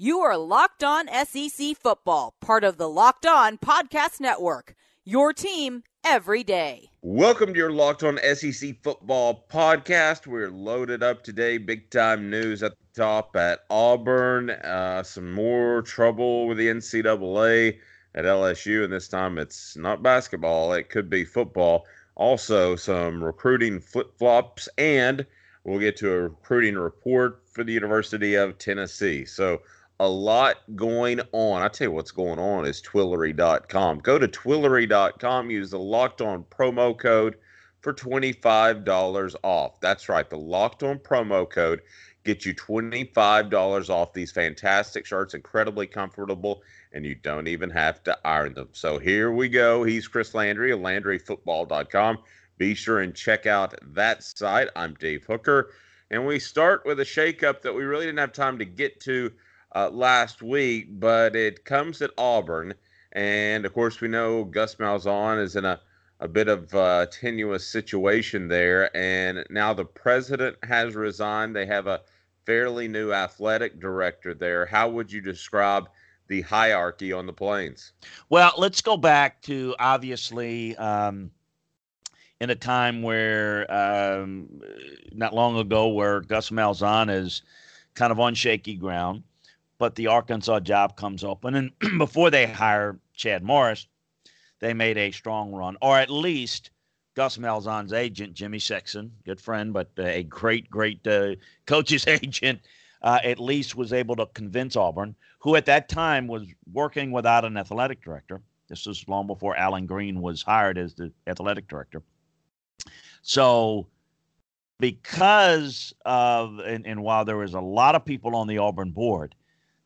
You are Locked On SEC Football, part of the Locked On Podcast Network. Your team every day. Welcome to your Locked On SEC Football podcast. We're loaded up today. Big time news at the top at Auburn. Uh, some more trouble with the NCAA at LSU, and this time it's not basketball, it could be football. Also, some recruiting flip flops, and we'll get to a recruiting report for the University of Tennessee. So, a lot going on. I tell you what's going on is Twillory.com. Go to Twillory.com, use the locked on promo code for $25 off. That's right, the locked on promo code gets you $25 off these fantastic shirts, incredibly comfortable, and you don't even have to iron them. So here we go. He's Chris Landry of LandryFootball.com. Be sure and check out that site. I'm Dave Hooker. And we start with a shakeup that we really didn't have time to get to uh, last week, but it comes at Auburn. And of course, we know Gus Malzahn is in a, a bit of a tenuous situation there. And now the president has resigned. They have a fairly new athletic director there. How would you describe the hierarchy on the plains? Well, let's go back to obviously um, in a time where um, not long ago, where Gus Malzahn is kind of on shaky ground but the Arkansas job comes open. And before they hire Chad Morris, they made a strong run, or at least Gus Malzahn's agent, Jimmy Sexton, good friend, but a great, great uh, coach's agent, uh, at least was able to convince Auburn, who at that time was working without an athletic director. This was long before Allen Greene was hired as the athletic director. So, because of, and, and while there was a lot of people on the Auburn board,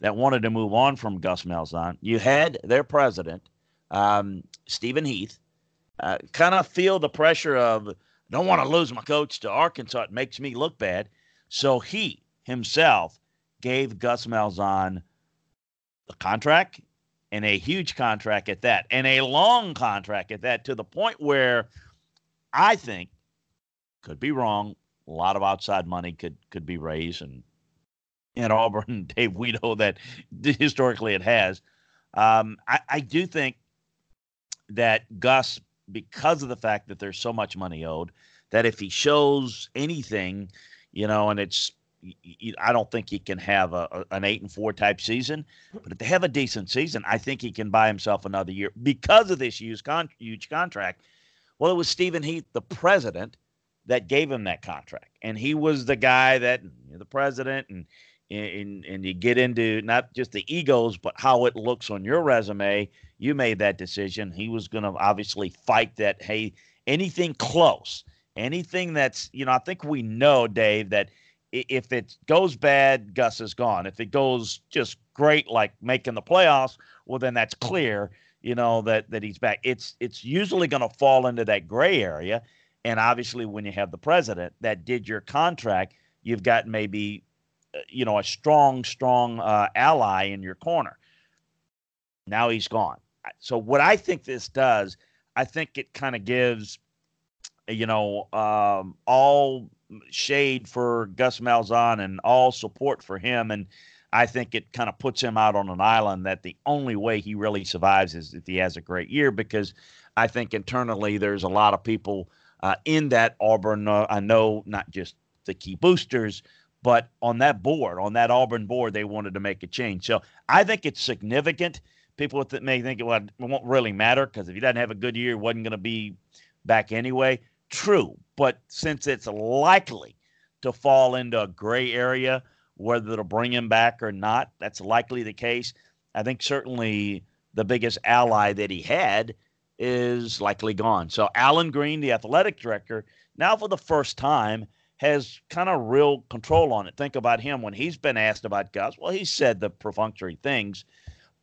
that wanted to move on from Gus Malzahn. You had their president, um, Steven Leath, uh, kind of feel the pressure of don't want to lose my coach to Arkansas. It makes me look bad. So he himself gave Gus Malzahn a contract and a huge contract at that, and a long contract at that, to the point where I think could be wrong. A lot of outside money could could be raised, and at Auburn, Dave, we know that historically it has. Um, I, I do think that Gus, because of the fact that there's so much money owed, that if he shows anything, you know, and it's, I don't think he can have a, an eight and four type season, but if they have a decent season, I think he can buy himself another year because of this huge, con- huge contract. Well, it was Steven Leath, the president, that gave him that contract, and he was the guy that the president and and, and you get into not just the egos, but how it looks on your resume. You made that decision. He was going to obviously fight that. Hey, anything close, anything that's, you know, I think we know, Dave, that if it goes bad, Gus is gone. If it goes just great, like making the playoffs, well, then that's clear, you know, that that he's back. It's it's usually going to fall into that gray area, and obviously, when you have the president that did your contract, you've got maybe you know, a strong, strong uh, ally in your corner. Now he's gone. So what I think this does, I think it kind of gives, you know, um, all shade for Gus Malzahn and all support for him, and I think it kind of puts him out on an island that the only way he really survives is if he has a great year. Because I think internally there's a lot of people uh, in that Auburn. Uh, I know not just the key boosters but on that board, on that Auburn board, they wanted to make a change. So I think it's significant. People may think it won't really matter because if he doesn't have a good year, wasn't going to be back anyway. True, but since it's likely to fall into a gray area, whether it'll bring him back or not, that's likely the case. I think certainly the biggest ally that he had is likely gone. So Allen Greene, the athletic director, now for the first time has kind of real control on it. Think about him when he's been asked about Gus. Well, he said the perfunctory things,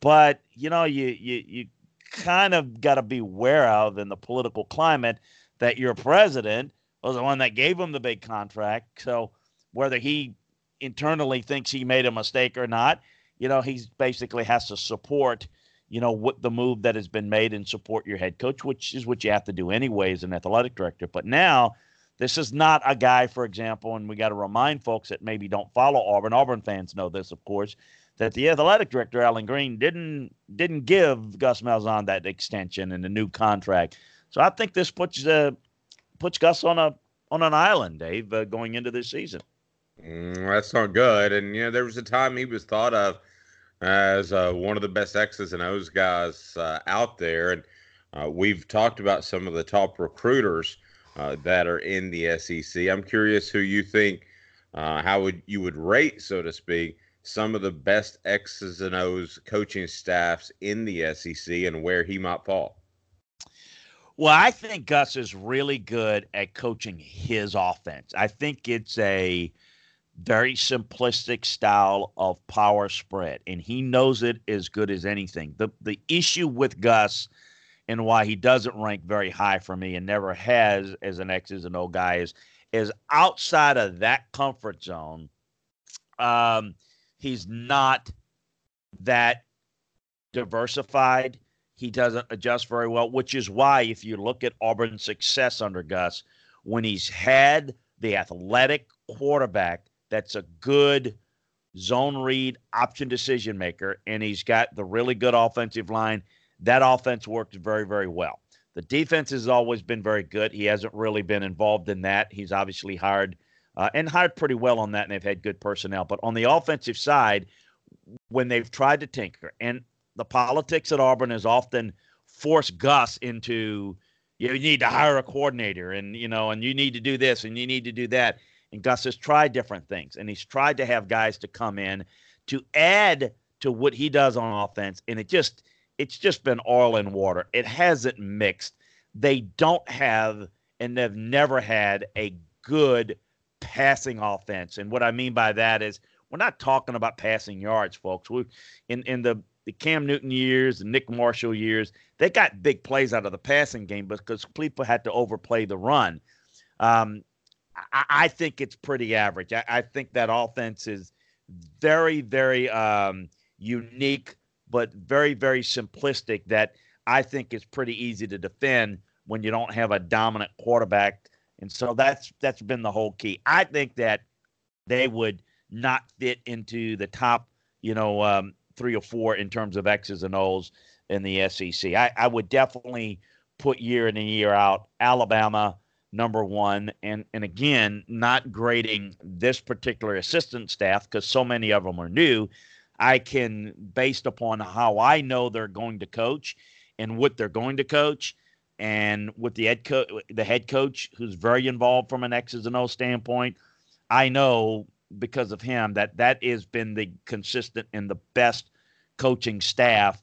but you know, you you you kind of got to be aware of in the political climate that your president was the one that gave him the big contract. So whether he internally thinks he made a mistake or not, you know, he basically has to support, you know, what the move that has been made and support your head coach, which is what you have to do anyway as an athletic director. But now this is not a guy, for example, and we got to remind folks that maybe don't follow Auburn. Auburn fans know this, of course. that the athletic director Allen Greene didn't didn't give Gus Malzahn that extension and the new contract. So I think this puts uh, puts Gus on a on an island, Dave, uh, going into this season. Mm, that's not good. And you know, there was a time he was thought of as uh, one of the best X's and O's guys uh, out there, and uh, we've talked about some of the top recruiters uh, that are in the SEC. I'm curious who you think, uh, how would you would rate, so to speak, some of the best X's and O's coaching staffs in the SEC and where he might fall. Well, I think Gus is really good at coaching his offense. I think it's a very simplistic style of power spread, and he knows it as good as anything. The the issue with Gus and why he doesn't rank very high for me and never has as an X's and O guy is is outside of that comfort zone. Um, he's not that diversified. He doesn't adjust very well, which is why if you look at Auburn's success under Gus, when he's had the athletic quarterback that's a good zone read option decision maker, and he's got the really good offensive line. That offense worked very, very well. The defense has always been very good. He hasn't really been involved in that. He's obviously hired uh, and hired pretty well on that, and they've had good personnel. But on the offensive side, when they've tried to tinker, and the politics at Auburn has often forced Gus into you need to hire a coordinator, and you know, and you need to do this, and you need to do that. And Gus has tried different things, and he's tried to have guys to come in to add to what he does on offense, and it just it's just been oil and water. It hasn't mixed. They don't have and they've never had a good passing offense. And what I mean by that is we're not talking about passing yards, folks. We in in the the Cam Newton years, the Nick Marshall years, they got big plays out of the passing game because people had to overplay the run. Um, I, I, think it's pretty average. I, I, think that offense is very, very um, unique, but very, very simplistic. That I think is pretty easy to defend when you don't have a dominant quarterback. And so that's that's been the whole key. I think that they would not fit into the top, you know, um, three or four in terms of X's and O's in the SEC. I, I would definitely put year in and year out Alabama, number one. And, and again, not grading this particular assistant staff because so many of them are new. I can, based upon how I know they're going to coach and what they're going to coach, and with the head coach, the head coach who's very involved from an X's and O standpoint, I know because of him that that has been the consistent and the best coaching staff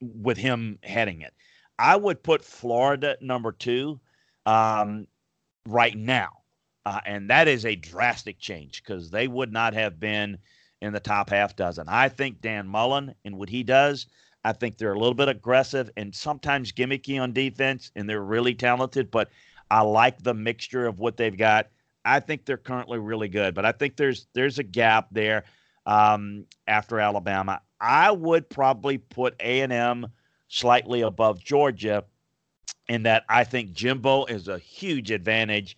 with him heading it. I would put Florida number two um, right now. Uh, and that is a drastic change because they would not have been in the top half dozen. I think Dan Mullen and what he does, I think they're a little bit aggressive and sometimes gimmicky on defense, and they're really talented. But I like the mixture of what they've got. I think they're currently really good, but I think there's there's a gap there um, after Alabama. I would probably put A and M slightly above Georgia in that I think Jimbo is a huge advantage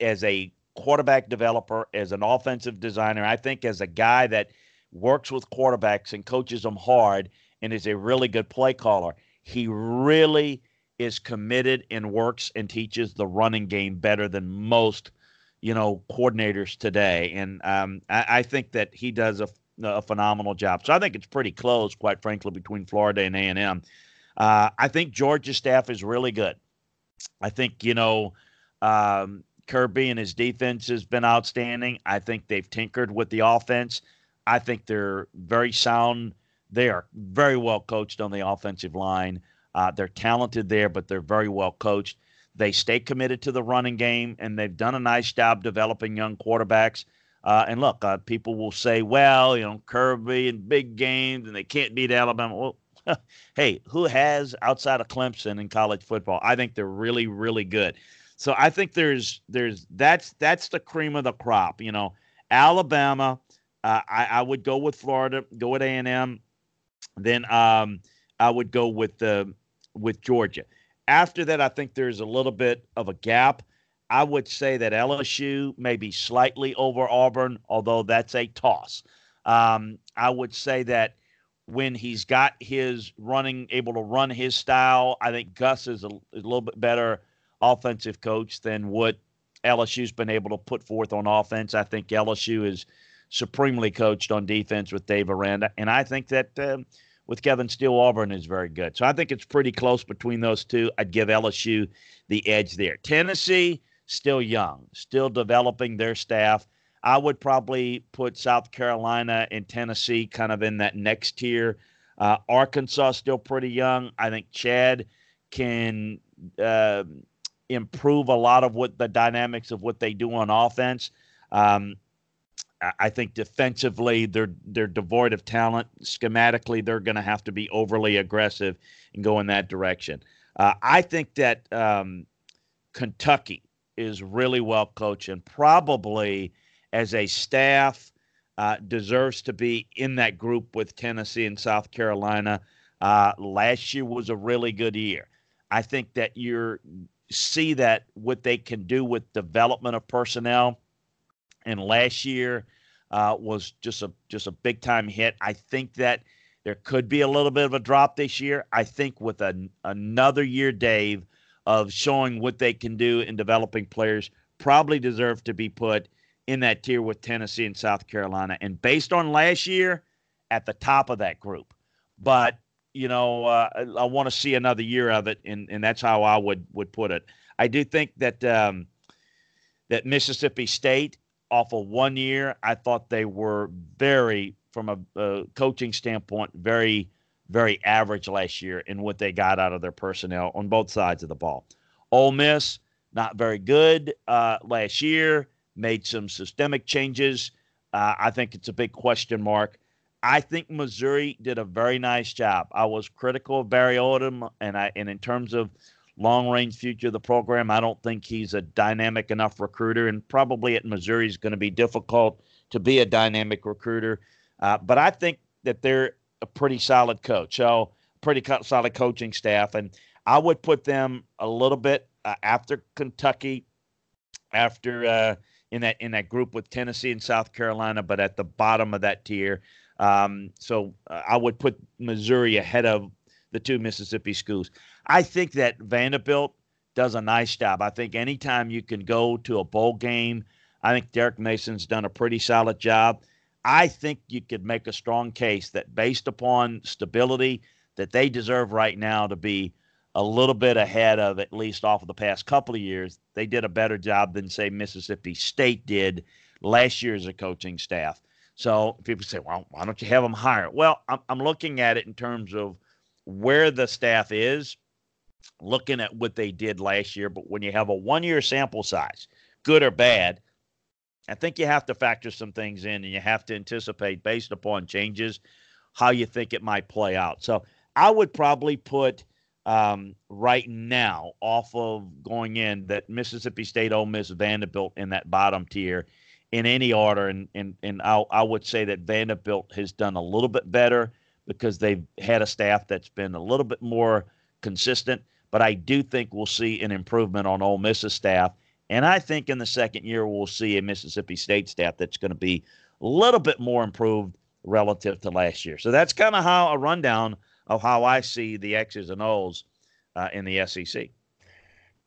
as a quarterback developer, as an offensive designer. I think as a guy that works with quarterbacks and coaches them hard and is a really good play caller. He really is committed and works and teaches the running game better than most, you know, coordinators today. And um, I, I, think that he does a, a phenomenal job. So I think it's pretty close, quite frankly, between Florida and A and M. Uh, I think Georgia's staff is really good. I think, you know, um, Kirby and his defense has been outstanding. I think they've tinkered with the offense. I think they're very sound. They are very well coached on the offensive line. Uh, they're talented there, but they're very well coached. They stay committed to the running game, and they've done a nice job developing young quarterbacks. Uh, and look, uh, people will say, well, you know, Kirby and big games, and they can't beat Alabama. Well, hey, who has outside of Clemson in college football? I think they're really, really good. So I think there's there's that's that's the cream of the crop. You know, Alabama. Uh, I, I would go with Florida. Go with A and M. Then um, I would go with the with Georgia. After that, I think there's a little bit of a gap. I would say that LSU may be slightly over Auburn, although that's a toss. Um, I would say that when he's got his running, able to run his style, I think Gus is a, a little bit better offensive coach than what LSU's been able to put forth on offense. I think LSU is supremely coached on defense with Dave Aranda, and I think that uh, with Kevin Steele, Auburn is very good. So I think it's pretty close between those two. I'd give LSU the edge there. Tennessee still young, still developing their staff. I would probably put South Carolina and Tennessee kind of in that next tier. Uh, Arkansas still pretty young. I think Chad can uh, improve a lot of what the dynamics of what they do on offense. Um, I think defensively they're they're devoid of talent. Schematically, they're going to have to be overly aggressive and go in that direction. Uh, I think that um, Kentucky is really well coached and probably as a staff uh, deserves to be in that group with Tennessee and South Carolina. Uh, last year was a really good year. I think that you see that what they can do with development of personnel and last year uh, was just a just a big time hit. I think that there could be a little bit of a drop this year. I think with a, another year, Dave, of showing what they can do in developing players, probably deserve to be put in that tier with Tennessee and South Carolina. And based on last year, at the top of that group. But you know, uh, I, want to see another year of it, and, and that's how I would would put it. I do think that um, that Mississippi State off of one year, I thought they were very, from a, a coaching standpoint, very, very average last year in what they got out of their personnel on both sides of the ball. Ole Miss, not very good uh, last year, made some systemic changes. Uh, I think it's a big question mark. I think Missouri did a very nice job. I was critical of Barry Odom, and I and in terms of long range future of the program. I don't think he's a dynamic enough recruiter, and probably at Missouri is going to be difficult to be a dynamic recruiter. Uh, but I think that they're a pretty solid coach, so pretty solid coaching staff, and I would put them a little bit uh, after Kentucky, after uh, in that in that group with Tennessee and South Carolina, but at the bottom of that tier. Um, so uh, I would put Missouri ahead of the two Mississippi schools. I think that Vanderbilt does a nice job. I think anytime you can go to a bowl game, I think Derek Mason's done a pretty solid job. I think you could make a strong case that based upon stability, that they deserve right now to be a little bit ahead of at least off of the past couple of years. They did a better job than say Mississippi State did last year as a coaching staff. So people say, well, why don't you have them higher? Well, I'm, I'm looking at it in terms of where the staff is looking at what they did last year. But when you have a one year sample size, good or bad, I think you have to factor some things in and you have to anticipate based upon changes how you think it might play out. So I would probably put um, right now off of going in that Mississippi State, Ole Miss, Vanderbilt in that bottom tier in any order. And, and, and I, I would say that Vanderbilt has done a little bit better because they've had a staff that's been a little bit more consistent but I do think we'll see an improvement on Ole Miss's staff. And I think in the second year, we'll see a Mississippi State staff that's going to be a little bit more improved relative to last year. So that's kind of how a rundown of how I see the X's and O's uh, in the SEC.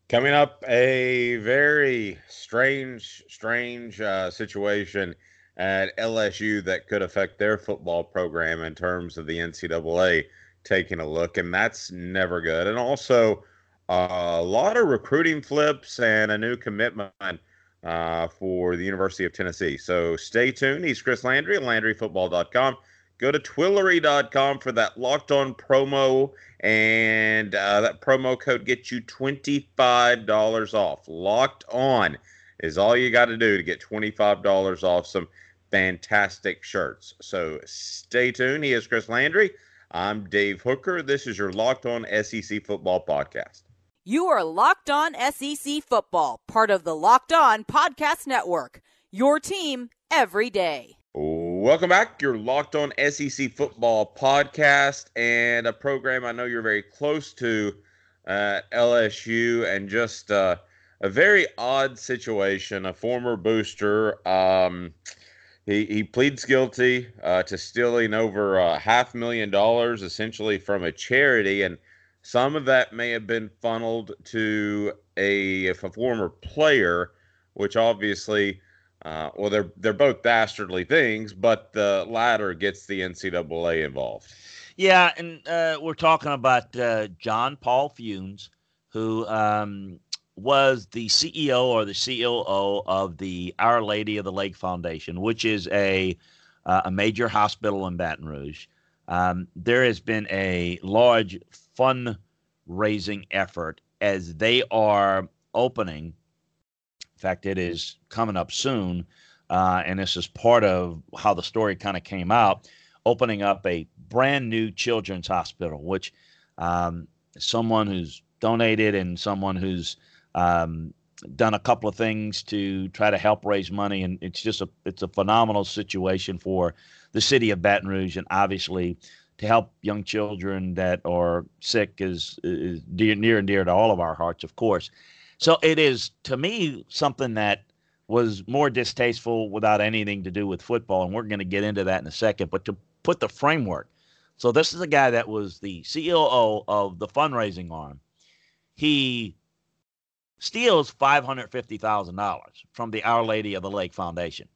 Coming up, a very strange, strange uh, situation at LSU that could affect their football program in terms of the NCAA taking a look, and that's never good. And also, uh, a lot of recruiting flips and a new commitment uh, for the University of Tennessee. So stay tuned. He's Chris Landry at LandryFootball.com. Go to Twillory.com for that locked on promo, and uh, that promo code gets you $25 off. Locked on is all you got to do to get $25 off some fantastic shirts. So stay tuned. He is Chris Landry. I'm Dave Hooker. This is your Locked On SEC Football Podcast. You are Locked On SEC Football, part of the Locked On Podcast Network. Your team every day. Welcome back. Your Locked On SEC Football Podcast and a program I know you're very close to at LSU and just uh, a very odd situation. A former booster. Um, he he pleads guilty uh, to stealing over a half million dollars, essentially from a charity, and some of that may have been funneled to a, a former player, which obviously, uh, well, they're they're both dastardly things, but the latter gets the NCAA involved. Yeah, and uh, we're talking about uh, John Paul Funes, who um, was the CEO or the COO of the Our Lady of the Lake Foundation, which is a uh, a major hospital in Baton Rouge. Um, there has been a large fundraising effort as they are opening. In fact, it is coming up soon, uh, and this is part of how the story kind of came out. Opening up a brand new children's hospital, which um, someone who's donated and someone who's um, done a couple of things to try to help raise money, and it's just a it's a phenomenal situation for the city of Baton Rouge, and obviously to help young children that are sick is is dear, near and dear to all of our hearts, of course. So it is to me something that was more distasteful without anything to do with football, and we're going to get into that in a second. But to put the framework, so this is a guy that was the COO of the fundraising arm. He steals $550,000 from the Our Lady of the Lake Foundation.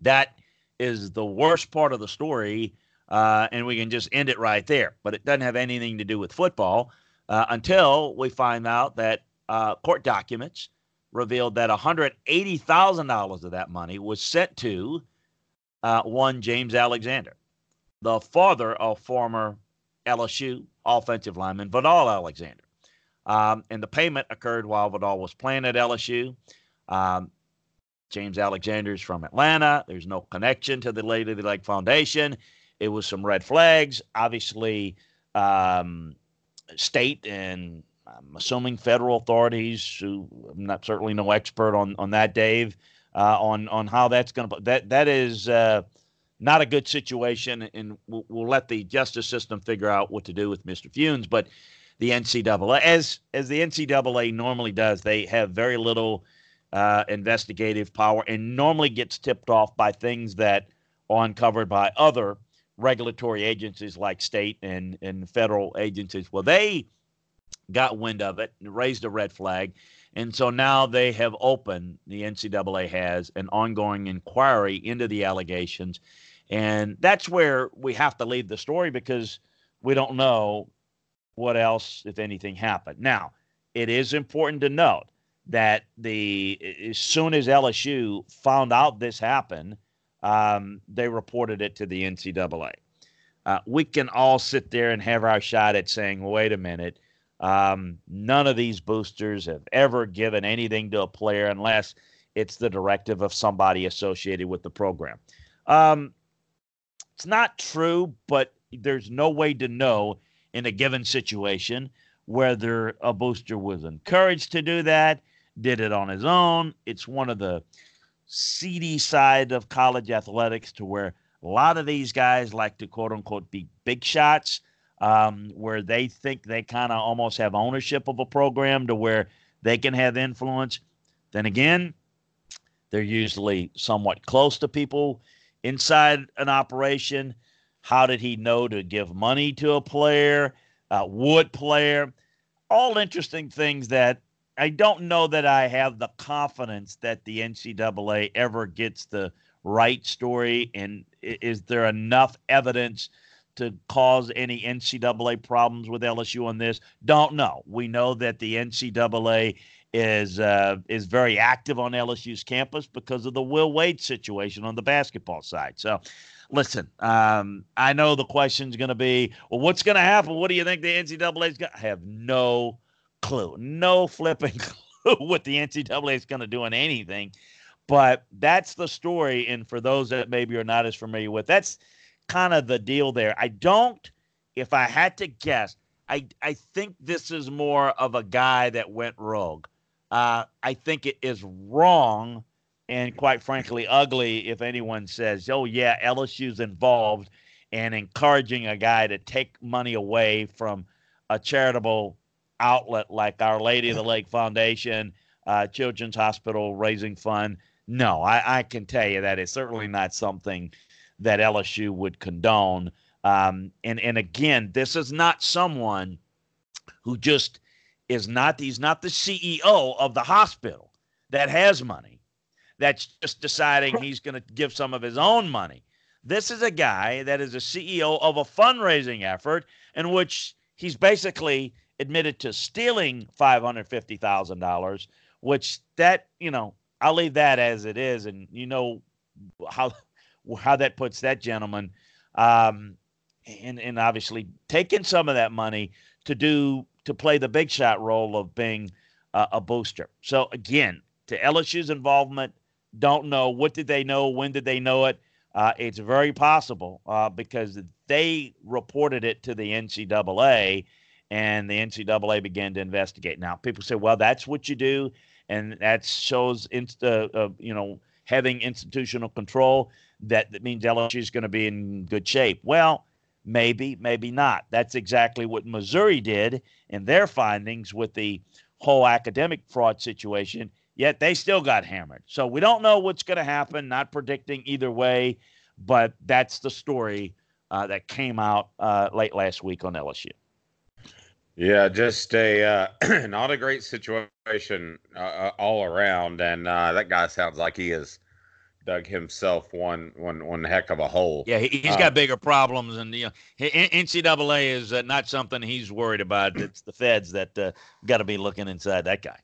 That is the worst part of the story, uh, and we can just end it right there. But it doesn't have anything to do with football uh, until we find out that uh, court documents revealed that $180,000 of that money was sent to uh, one James Alexander, the father of former LSU offensive lineman Vadal Alexander. Um, and the payment occurred while Vadal was playing at LSU. Um, James Alexander's from Atlanta. There's no connection to the Lady of the Lake Foundation. It was some red flags. Obviously, um, state and I'm assuming federal authorities, who I'm not certainly no expert on on that, Dave, uh, on on how that's going to that that is uh, not a good situation, and we'll, we'll, let the justice system figure out what to do with Mr. Funes. But the NCAA, as as the NCAA normally does. They have very little uh, investigative power, and normally gets tipped off by things that are uncovered by other regulatory agencies like state and and federal agencies. Well, they got wind of it and raised a red flag. And so now they have opened, the NCAA has an ongoing inquiry into the allegations. And that's where we have to leave the story because we don't know what else, if anything, happened. Now, it is important to note that the as soon as LSU found out this happened, um, they reported it to the NCAA. Uh, we can all sit there and have our shot at saying, wait a minute, um, none of these boosters have ever given anything to a player unless it's the directive of somebody associated with the program. Um, it's not true, but there's no way to know in a given situation, whether a booster was encouraged to do that, did it on his own. It's one of the seedy side of college athletics to where a lot of these guys like to quote unquote be big shots, um, where they think they kind of almost have ownership of a program to where they can have influence. Then again, they're usually somewhat close to people inside an operation how did he know to give money to a player? Uh, would player? All interesting things that I don't know that I have the confidence that the NCAA ever gets the right story. And is there enough evidence to cause any NCAA problems with LSU on this? Don't know. We know that the NCAA is uh, is very active on LSU's campus because of the Will Wade situation on the basketball side. So listen, um, I know the question's going to be, well, what's going to happen? What do you think the NCAA is going to have? No clue, no flipping clue what the NCAA is going to do on anything. But that's the story. And for those that maybe are not as familiar with, that's kind of the deal there. I don't, if I had to guess, I, I think this is more of a guy that went rogue. Uh, I think it is wrong and quite frankly ugly if anyone says, "Oh yeah, LSU's involved," and encouraging a guy to take money away from a charitable outlet like Our Lady of the Lake Foundation, uh, Children's Hospital raising fund. no, I, I can tell you that it's certainly not something that LSU would condone. Um, and and again, this is not someone who just is not he's not the CEO of the hospital that has money that's just deciding he's going to give some of his own money. This is a guy that is a CEO of a fundraising effort in which he's basically admitted to stealing $550,000, which that, you know, I'll leave that as it is and you know how how that puts that gentleman um and and obviously taking some of that money to do to play the big shot role of being uh, a booster. So again, to LSU's involvement, don't know what did they know, when did they know it. Uh, it's very possible uh, because they reported it to the NCAA, and the NCAA began to investigate. Now, people say, "Well, that's what you do," and that shows, inst- uh, uh you know, having institutional control. That that means LSU is going to be in good shape. Well, maybe, maybe not. That's exactly what Missouri did in their findings with the whole academic fraud situation yet they still got hammered. So we don't know what's going to happen, not predicting either way, but that's the story uh, that came out uh, late last week on LSU. Yeah, just a uh, not a great situation uh, uh, all around, and uh, that guy sounds like he has dug himself one one one heck of a hole. Yeah, he, has got bigger problems, and you know, NCAA is not something he's worried about. It's the feds that got to be looking inside that guy.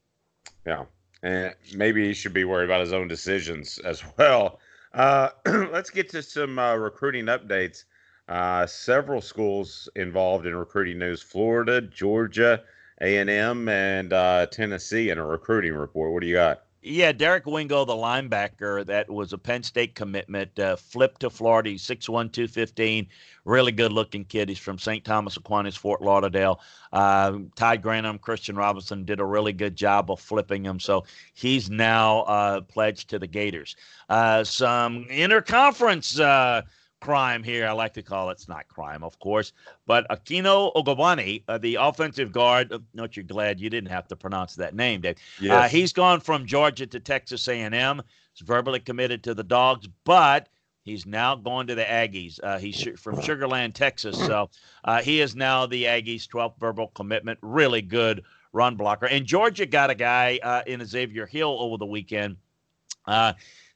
Yeah, and maybe he should be worried about his own decisions as well. Uh, let's get to some uh, recruiting updates. Uh, several schools involved in recruiting news: Florida, Georgia, A and M, and uh, Tennessee in a recruiting report. What do you got? Yeah, Derek Wingo, the linebacker that was a Penn State commitment, uh, flipped to Florida. He's 6'1, 215. Really good looking kid. He's from St. Thomas Aquinas, Fort Lauderdale. Uh, Todd Grantham, Christian Robinson did a really good job of flipping him. So he's now uh, pledged to the Gators. Uh, some interconference uh, crime here. I like to call it. It's not crime, of course. But Akinola Ogunbiyi, uh, the offensive guard, uh, not you're glad you didn't have to pronounce that name, Dave. Uh, yes. Uh, he's gone from Georgia to Texas A&M. He's verbally committed to the Dogs, but he's now going to the Aggies. Uh, he's sh- from Sugarland, Texas. So uh, he is now the Aggies' 12th verbal commitment. Really good run blocker. And Georgia got a guy in Xavier Hill over the weekend.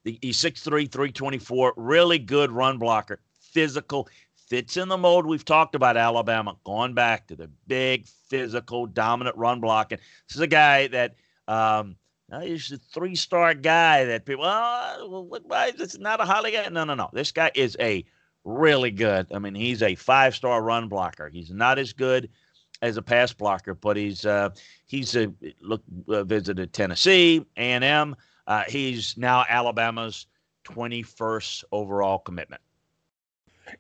He's 6'3, 324, really good run blocker, physical, fits in the mold we've talked about Alabama, going back to the big, physical, dominant run blocking. This is a guy that um, he's a three star guy that people, oh, why is this is not a guy. No, no, no. This guy is a really good. I mean, he's a five star run blocker. He's not as good as a pass blocker, but he's uh, he's a look uh, visited Tennessee, A and M. Uh, he's now Alabama's 21st overall commitment.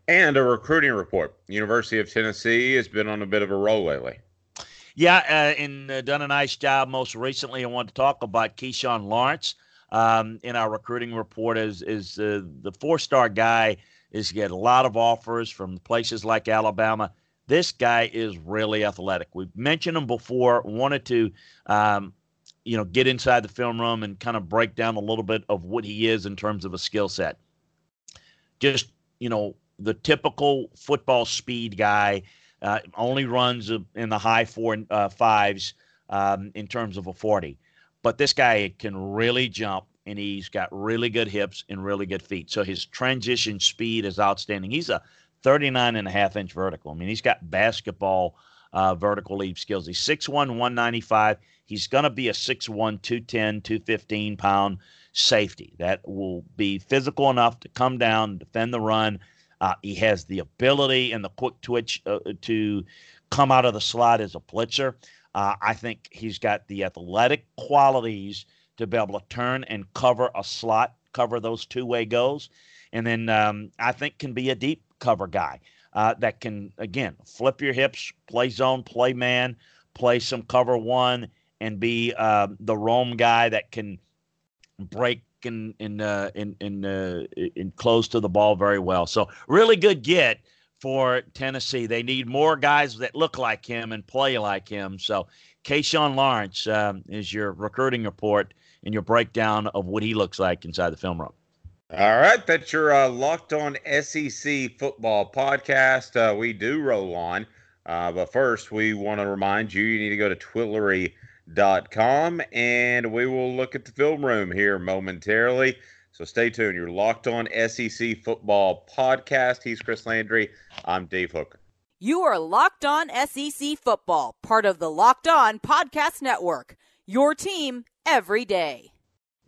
And a recruiting report. University of Tennessee has been on a bit of a roll lately. Yeah, uh, and uh, done a nice job. Most recently, I want to talk about Keyshawn Lawrence um, in our recruiting report. Is is uh, the four star guy? Is get a lot of offers from places like Alabama. This guy is really athletic. We've mentioned him before. Wanted to um, you know, get inside the film room and kind of break down a little bit of what he is in terms of a skill set. Just, you know, the typical football speed guy uh, only runs in the high four uh, fives um, in terms of a 40. But this guy can really jump and he's got really good hips and really good feet. So his transition speed is outstanding. He's a 39 and a half inch vertical. I mean, he's got basketball uh, vertical leap skills. He's 6'1, 195. He's going to be a 6'1, 210, 215 pound safety that will be physical enough to come down, defend the run. Uh, he has the ability and the quick twitch uh, to come out of the slot as a blitzer. Uh, I think he's got the athletic qualities to be able to turn and cover a slot, cover those two way goals. And then um, I think can be a deep cover guy uh, that can, again, flip your hips, play zone, play man, play some cover one, and be uh, the roam guy that can break in in uh, in in, uh, in close to the ball very well. So really good get for Tennessee. They need more guys that look like him and play like him. So Keyshawn Lawrence um, is your recruiting report and your breakdown of what he looks like inside the film room. All right, that's your uh, Locked On SEC Football podcast. Uh, we do roll on, uh, but first we want to remind you you need to go to Twillory.com and we will look at the film room here momentarily. So stay tuned. You're Locked On SEC Football podcast. He's Chris Landry. I'm Dave Hooker. You are Locked On SEC Football, part of the Locked On Podcast Network. Your team every day.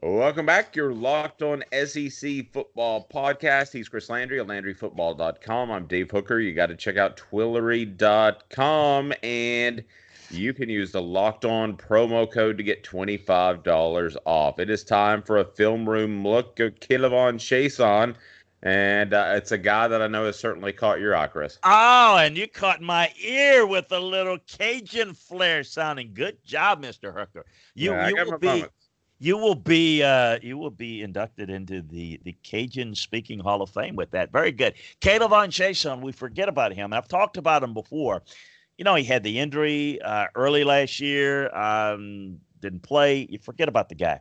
Welcome back. You're locked on SEC Football Podcast. He's Chris Landry at LandryFootball.com. I'm Dave Hooker. You got to check out Twillory.com and you can use the locked on promo code to get $25 off. It is time for a film room look of K'Lavon Chaisson. And uh, it's a guy that I know has certainly caught your eye, Chris. Oh, and you caught my ear with a little Cajun flair sounding. Good job, Mr. Hooker. You, Yeah, you will be. You will be uh, you will be inducted into the the Cajun Speaking Hall of Fame with that. Very good, K'Lavon Chaisson. We forget about him. I've talked about him before. You know, he had the injury uh, early last year. Um, didn't play. You forget about the guy.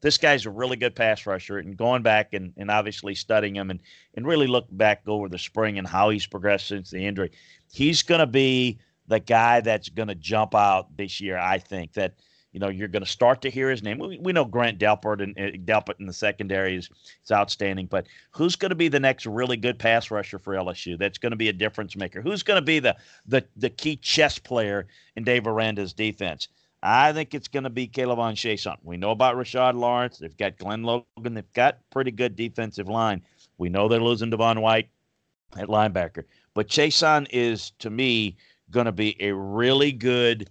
This guy's a really good pass rusher, and going back and, and obviously studying him and and really look back over the spring and how he's progressed since the injury, he's going to be the guy that's going to jump out this year. I think that you know, you're going to start to hear his name. We, we know Grant Delpit and uh, Delpit in the secondary is, is outstanding, but who's going to be the next really good pass rusher for LSU? That's going to be a difference maker. Who's going to be the the the key chess player in Dave Aranda's defense? I think it's going to be K'Lavon Chaisson. We know about Rashard Lawrence. They've got Glen Logan. They've got pretty good defensive line. We know they're losing Devin White at linebacker, but Chaisson is to me going to be a really good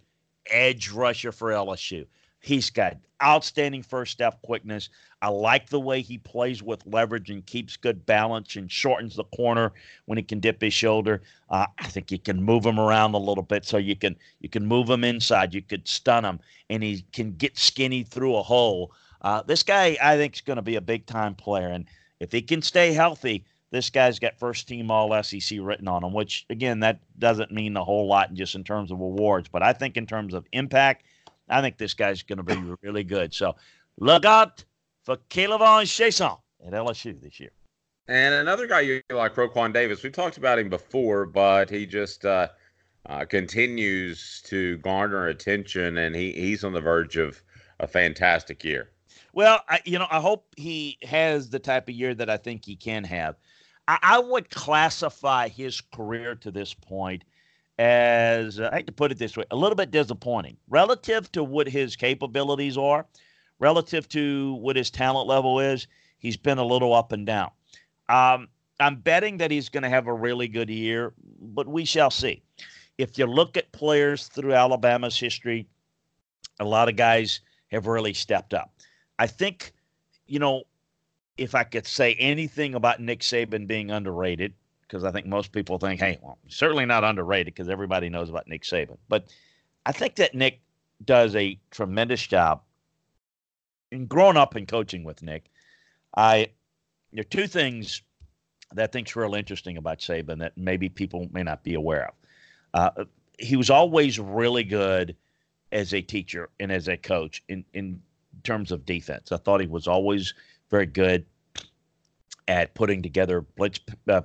edge rusher for LSU. He's got outstanding first step quickness. I like the way he plays with leverage and keeps good balance and shortens the corner when he can dip his shoulder. Uh, I think you can move him around a little bit so you can you can move him inside. You could stun him, and he can get skinny through a hole. Uh, this guy, I think, is going to be a big time player, and if he can stay healthy, this guy's got first team All SEC written on him. Which again, that doesn't mean a whole lot just in terms of awards, but I think in terms of impact, I think this guy's going to be really good. So look out for K'Lavon Chaisson at LSU this year. And another guy you like, Raekwon Davis. We've talked about him before, but he just uh, uh, continues to garner attention, and he, he's on the verge of a fantastic year. Well, I, you know, I hope he has the type of year that I think he can have. I, I would classify his career to this point as uh, I hate to put it this way, a little bit disappointing relative to what his capabilities are, relative to what his talent level is. He's been a little up and down. Um, I'm betting that he's going to have a really good year, but we shall see. If you look at players through Alabama's history, a lot of guys have really stepped up. I think, you know, if I could say anything about Nick Saban being underrated, because I think most people think, hey, well, certainly not underrated because everybody knows about Nick Saban. But I think that Nick does a tremendous job. And growing up and coaching with Nick, I there are two things that I think's real interesting about Saban that maybe people may not be aware of. Uh, he was always really good as a teacher and as a coach in in terms of defense. I thought he was always very good at putting together blitz uh,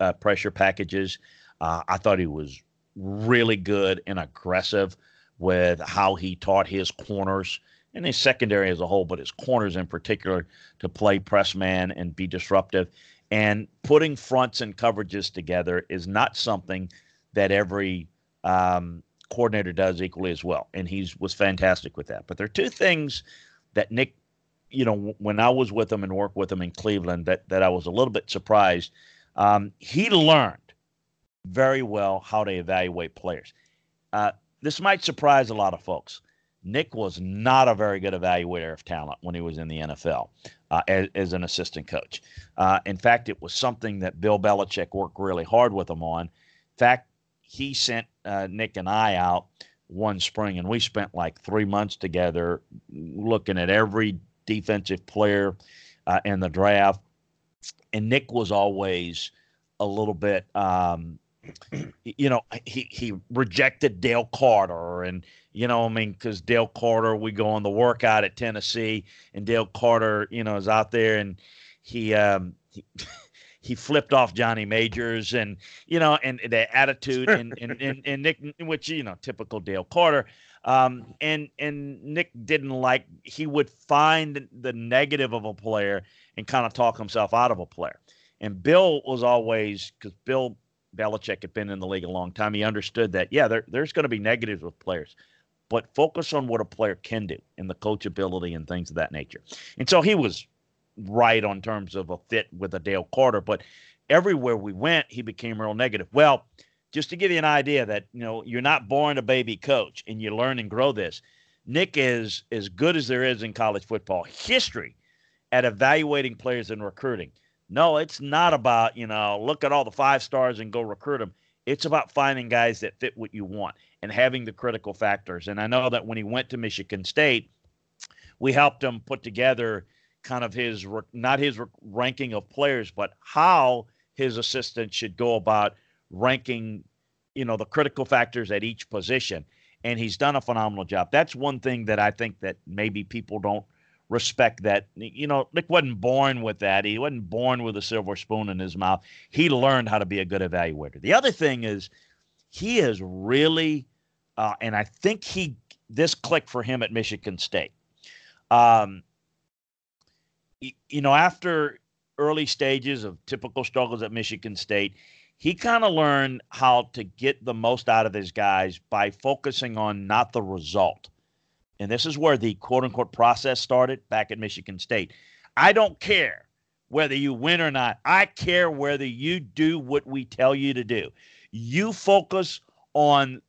uh, pressure packages. Uh, I thought he was really good and aggressive with how he taught his corners and his secondary as a whole, but his corners in particular to play press man and be disruptive. And putting fronts and coverages together is not something that every um, coordinator does equally as well. And he was fantastic with that. But there are two things that Nick, you know, when I was with him and worked with him in Cleveland, that that I was a little bit surprised. Um, he learned very well how to evaluate players. Uh, this might surprise a lot of folks. Nick was not a very good evaluator of talent when he was in the NFL uh, as, as, an assistant coach. Uh, in fact, it was something that Bill Belichick worked really hard with him on. In fact, he sent uh, Nick and I out one spring, and we spent like three months together looking at every defensive player uh, in the draft. And Nick was always a little bit um, you know, he he rejected Dale Carter, and you know, I mean, because Dale Carter, we go on the workout at Tennessee, and Dale Carter, you know, is out there, and he um he, he flipped off Johnny Majors, and you know, and the attitude, and and, and and Nick, which you know, typical Dale Carter. Um, and and Nick didn't like he would find the negative of a player and kind of talk himself out of a player. And Bill was always because Bill Belichick had been in the league a long time. He understood that yeah, there, there's going to be negatives with players, but focus on what a player can do and the coachability and things of that nature. And so he was right on terms of a fit with a Dale Carter, but everywhere we went, he became real negative. Well, just to give you an idea that you know you're not born a baby coach and you learn and grow this. Nick is as good as there is in college football history at evaluating players and recruiting. No, it's not about, you know, look at all the five stars and go recruit them. It's about finding guys that fit what you want and having the critical factors. And I know that when he went to Michigan State, we helped him put together kind of his not his ranking of players, but how his assistant should go about ranking, you know, the critical factors at each position. And he's done a phenomenal job. That's one thing that I think that maybe people don't respect that. You know, Nick wasn't born with that. He wasn't born with a silver spoon in his mouth. He learned how to be a good evaluator. The other thing is he is really, uh, and I think he this clicked for him at Michigan State. Um, you know, after early stages of typical struggles at Michigan State, he kind of learned how to get the most out of his guys by focusing on not the result. And this is where the quote unquote process started back at Michigan State. I don't care whether you win or not. I care whether you do what we tell you to do. You focus on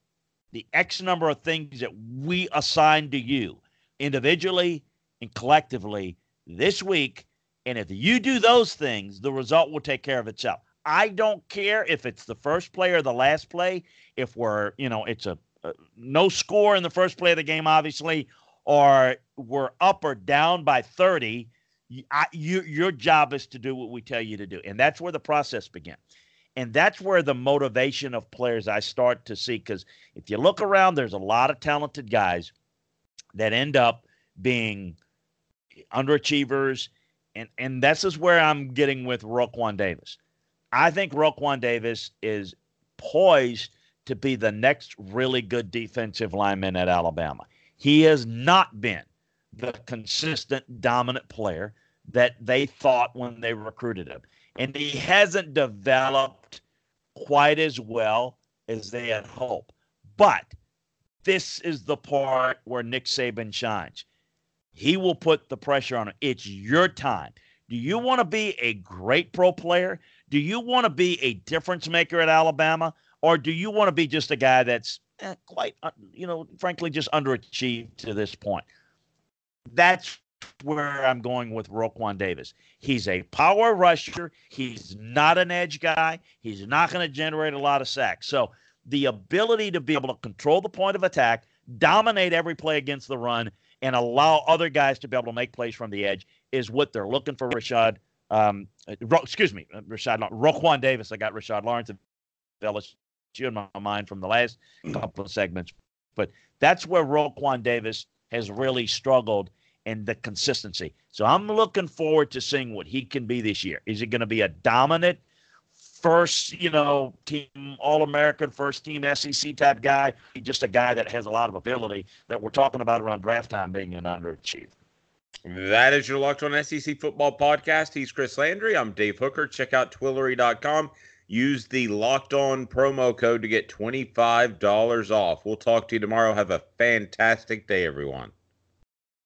the X number of things that we assign to you individually and collectively this week. And if you do those things, the result will take care of itself. I don't care if it's the first play or the last play. If we're, you know, it's a, a no score in the first play of the game, obviously, or we're up or down by 30. I, you, your job is to do what we tell you to do. And that's where the process begins. And that's where the motivation of players I start to see. Because if you look around, there's a lot of talented guys that end up being underachievers. And, and this is where I'm getting with Raekwon Davis. I think Raekwon Davis is poised to be the next really good defensive lineman at Alabama. He has not been the consistent, dominant player that they thought when they recruited him. And he hasn't developed quite as well as they had hoped. But this is the part where Nick Saban shines. He will put the pressure on him. It's your time. Do you want to be a great pro player? Do you want to be a difference maker at Alabama, or do you want to be just a guy that's eh, quite, uh, you know, frankly, just underachieved to this point? That's where I'm going with Raekwon Davis. He's a power rusher. He's not an edge guy. He's not going to generate a lot of sacks. So the ability to be able to control the point of attack, dominate every play against the run, and allow other guys to be able to make plays from the edge is what they're looking for Rashard um, excuse me, uh, Rashard Raekwon Davis. I got Rashard Lawrence of LSU in my mind from the last couple of segments, but that's where Raekwon Davis has really struggled in the consistency. So I'm looking forward to seeing what he can be this year. Is he going to be a dominant first, you know, team All American, first team SEC type guy? Just a guy that has a lot of ability that we're talking about around draft time being an underachiever. That is your Locked On SEC Football Podcast. He's Chris Landry. I'm Dave Hooker. Check out Twillory.com. Use the Locked On promo code to get $25 off. We'll talk to you tomorrow. Have a fantastic day, everyone.